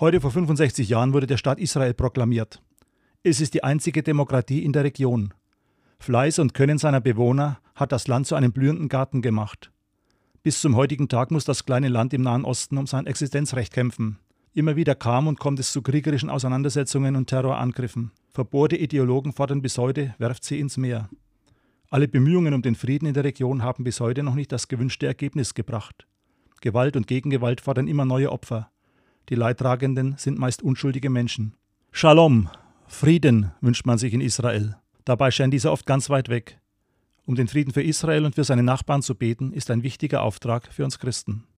Heute vor 65 Jahren wurde der Staat Israel proklamiert. Es ist die einzige Demokratie in der Region. Fleiß und Können seiner Bewohner hat das Land zu einem blühenden Garten gemacht. Bis zum heutigen Tag muss das kleine Land im Nahen Osten um sein Existenzrecht kämpfen. Immer wieder kam und kommt es zu kriegerischen Auseinandersetzungen und Terrorangriffen. Verbohrte Ideologen fordern bis heute, werft sie ins Meer. Alle Bemühungen um den Frieden in der Region haben bis heute noch nicht das gewünschte Ergebnis gebracht. Gewalt und Gegengewalt fordern immer neue Opfer. Die Leidtragenden sind meist unschuldige Menschen. Shalom, Frieden wünscht man sich in Israel. Dabei scheint dieser oft ganz weit weg. Um den Frieden für Israel und für seine Nachbarn zu beten, ist ein wichtiger Auftrag für uns Christen.